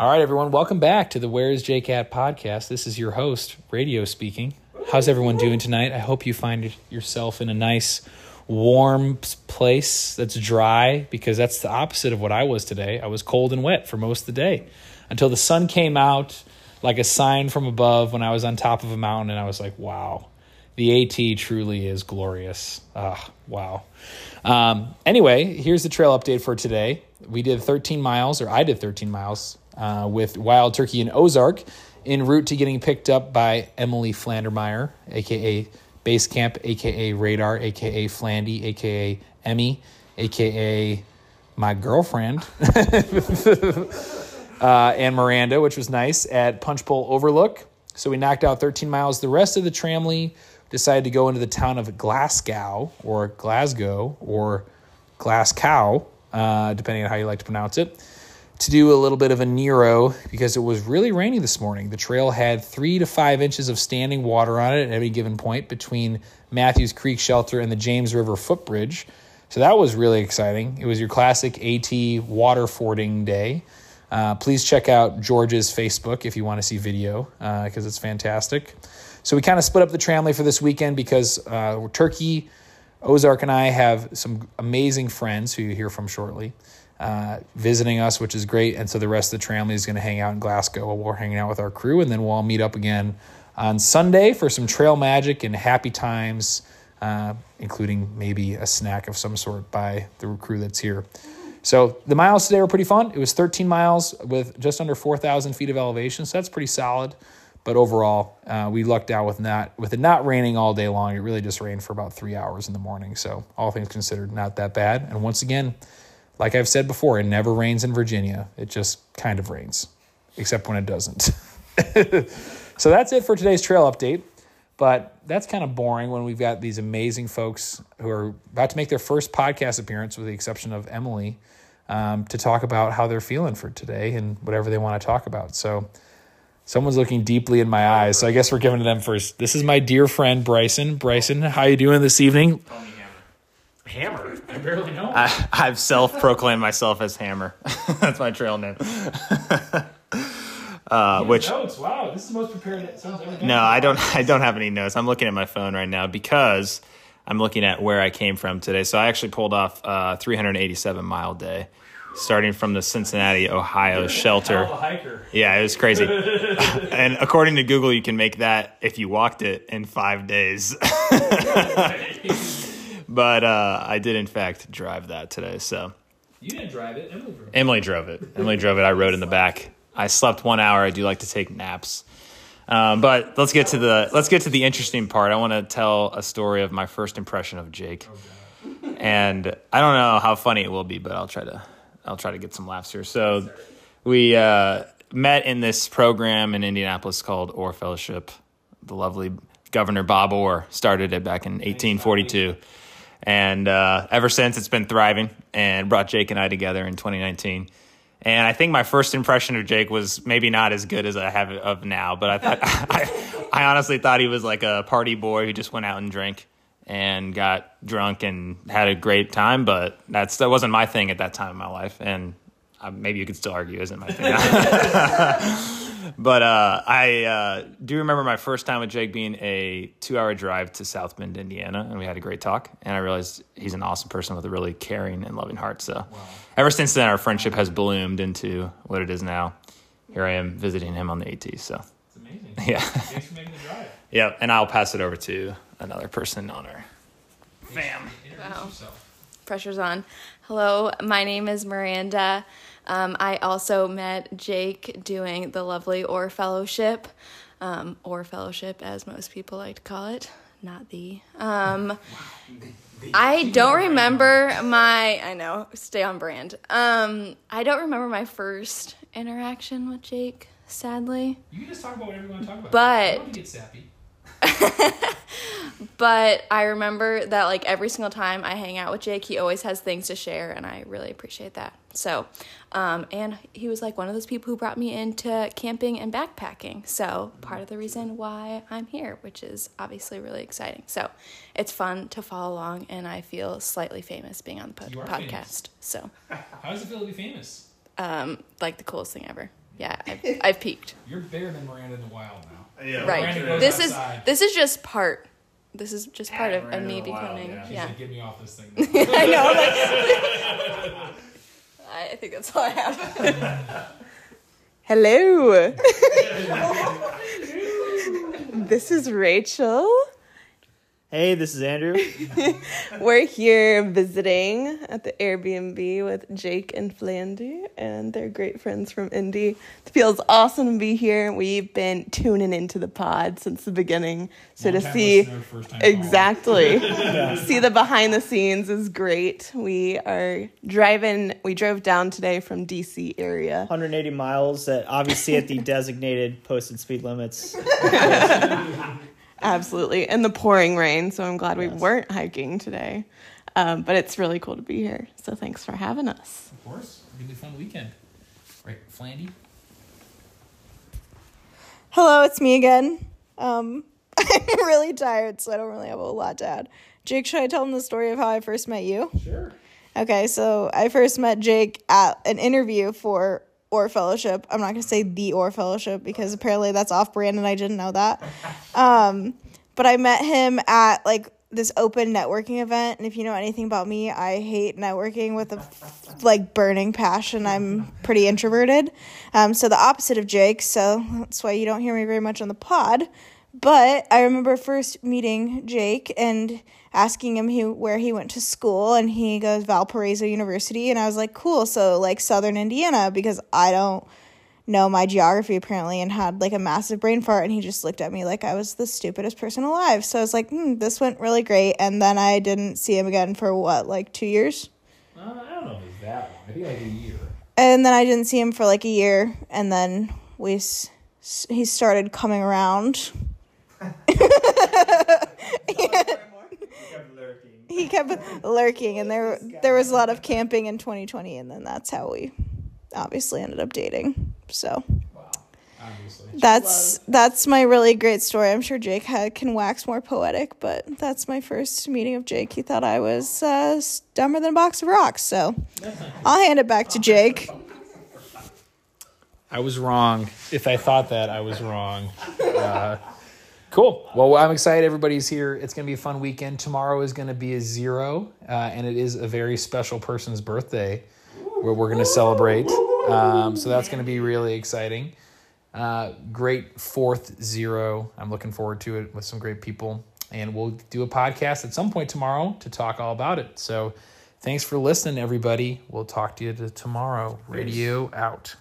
All right, everyone, welcome back to the Where's JCat podcast. This is your host, Radio Speaking. How's everyone doing tonight? I hope you find yourself in a nice, warm place that's dry because that's the opposite of what I was today. I was cold and wet for most of the day until the sun came out like a sign from above when I was on top of a mountain and I was like, wow, the AT truly is glorious. Ah, wow. Um, anyway, here's the trail update for today. We did 13 miles, or I did 13 miles uh, with Wild Turkey and Ozark en route to getting picked up by Emily Flandermeyer, aka Base Camp, aka Radar, aka Flandy, aka Emmy, aka my girlfriend, uh, and Miranda, which was nice at Punch Bowl Overlook. So we knocked out 13 miles. The rest of the tramily decided to go into the town of Glasgow or Glasgow or Glasgow, uh, depending on how you like to pronounce it, to do a little bit of a Nero because it was really rainy this morning. The trail had three to five inches of standing water on it at any given point between Matthews Creek Shelter and the James River Footbridge. So that was really exciting. It was your classic AT water fording day. Uh, please check out George's Facebook if you want to see video because uh, it's fantastic. So we kind of split up the tramily for this weekend because uh, Turkey, Ozark, and I have some amazing friends who you hear from shortly uh, visiting us, which is great. And so the rest of the tramily is going to hang out in Glasgow while we're hanging out with our crew, and then we'll all meet up again on Sunday for some trail magic and happy times, uh, including maybe a snack of some sort by the crew that's here. So the miles today were pretty fun. It was 13 miles with just under 4,000 feet of elevation, so that's pretty solid. But overall, uh, we lucked out with not with it not raining all day long. It really just rained for about three hours in the morning. So all things considered, not that bad. And once again, like I've said before, it never rains in Virginia. It just kind of rains, except when it doesn't. so that's it for today's trail update. But that's kind of boring when we've got these amazing folks who are about to make their first podcast appearance, with the exception of Emily, um, to talk about how they're feeling for today and whatever they want to talk about. So Someone's looking deeply in my eyes, so I guess we're giving to them first. This is my dear friend Bryson. Bryson, how you doing this evening? Hammer. I barely know. I, I've self-proclaimed myself as Hammer. That's my trail name. uh, which notes? Wow, this is the most prepared ever No, I don't. I don't have any notes. I'm looking at my phone right now because I'm looking at where I came from today. So I actually pulled off a 387 mile day starting from the Cincinnati, Ohio shelter. Yeah, it was crazy. and according to Google, you can make that if you walked it in five days. but uh, I did, in fact, drive that today. So you didn't drive it. Emily drove it. Emily drove it. Emily drove it. I rode in the back. I slept one hour. I do like to take naps. Um, but let's get to the let's get to the interesting part. I want to tell a story of my first impression of Jake, and I don't know how funny it will be, but I'll try to I'll try to get some laughs here. So we uh, met in this program in Indianapolis called Orr Fellowship. The lovely Governor Bob Orr started it back in 1842. And uh, ever since, it's been thriving and brought Jake and I together in 2019. And I think my first impression of Jake was maybe not as good as I have of now, but I thought I, I honestly thought he was like a party boy who just went out and drank and got drunk and had a great time. But that's that wasn't my thing at that time in my life, and uh, maybe you could still argue isn't my thing. but uh, I uh, do remember my first time with Jake being a two-hour drive to South Bend, Indiana, and we had a great talk. And I realized he's an awesome person with a really caring and loving heart. So, wow. ever since then, our friendship has bloomed into what it is now. Here I am visiting him on the AT. So, amazing. Yeah. Thanks for making the drive. Yeah, and I'll pass it over to another person on our fam. Wow. Pressure's on. Hello, my name is Miranda. Um, I also met Jake doing the lovely Orr Fellowship, um, Orr Fellowship, as most people like to call it, not the. Um, I don't remember my. I know, stay on brand. Um, I don't remember my first interaction with Jake. Sadly, you can just talk about whatever you want to talk about. But get sappy. but I remember that like every single time I hang out with Jake, he always has things to share, and I really appreciate that. So, um, and he was like one of those people who brought me into camping and backpacking. So, part of the reason why I'm here, which is obviously really exciting. So, it's fun to follow along, and I feel slightly famous being on the po- podcast. Famous. So, how does it feel to be famous? Um, like the coolest thing ever. Yeah, I've, I've peaked. You're bigger than Miranda in the wild now. Yeah, Right. Miranda goes This is outside. this is just part. This is just part of, of Miranda me in the wild, becoming. yeah. She's Yeah, like, get me off this thing. I know. Like, I think that's all I have. Hello. this is Rachel. Hey, this is Andrew. We're here visiting at the Airbnb with Jake and Flandy, and they're great friends from Indy. It feels awesome to be here. We've been tuning into the pod since the beginning, so to Long-time see first-time caller. exactly see the behind the scenes is great. We are driving. We drove down today from DC area. 180 miles that obviously at the designated posted speed limits. Absolutely, in the pouring rain. So I'm glad we weren't hiking today. Um, but it's really cool to be here. So thanks for having us. Of course. It's gonna be a fun weekend. Right, Flandy? Hello, it's me again. Um, I'm really tired, so I don't really have a lot to add. Jake, should I tell him the story of how I first met you? Sure. Okay, so I first met Jake at an interview for Orr Fellowship. I'm not going to say the Orr Fellowship because apparently that's off brand and I didn't know that. Um, but I met him at like this open networking event. And if you know anything about me, I hate networking with a like burning passion. I'm pretty introverted. Um, so the opposite of Jake. So that's why you don't hear me very much on the pod. But I remember first meeting Jake and asking him he, where he went to school, and he goes Valparaiso University, and I was like, cool, so like Southern Indiana, because I don't know my geography apparently, and had like a massive brain fart, and he just looked at me like I was the stupidest person alive. So I was like, hmm, this went really great, and then I didn't see him again for what, like two years, Uh, I don't know if it's that long. I think like a year. and then I didn't see him for like a year, and then we. He started coming around. He kept lurking and there there was a lot of camping in 2020 and then that's how we obviously ended up dating so Obviously. that's that's my really great story i'm sure jake ha can wax more poetic but that's my first meeting of jake he thought i was uh, dumber than a box of rocks so i'll hand it back to jake I was wrong. If I thought that, I was wrong. Uh, cool. Well, I'm excited everybody's here. It's going to be a fun weekend. Tomorrow is going to be a zero, uh, and it is a very special person's birthday where we're going to celebrate. Um, so that's going to be really exciting. Uh, great fourth zero. I'm looking forward to it with some great people. And we'll do a podcast at some point tomorrow to talk all about it. So thanks for listening, everybody. We'll talk to you tomorrow. Radio out.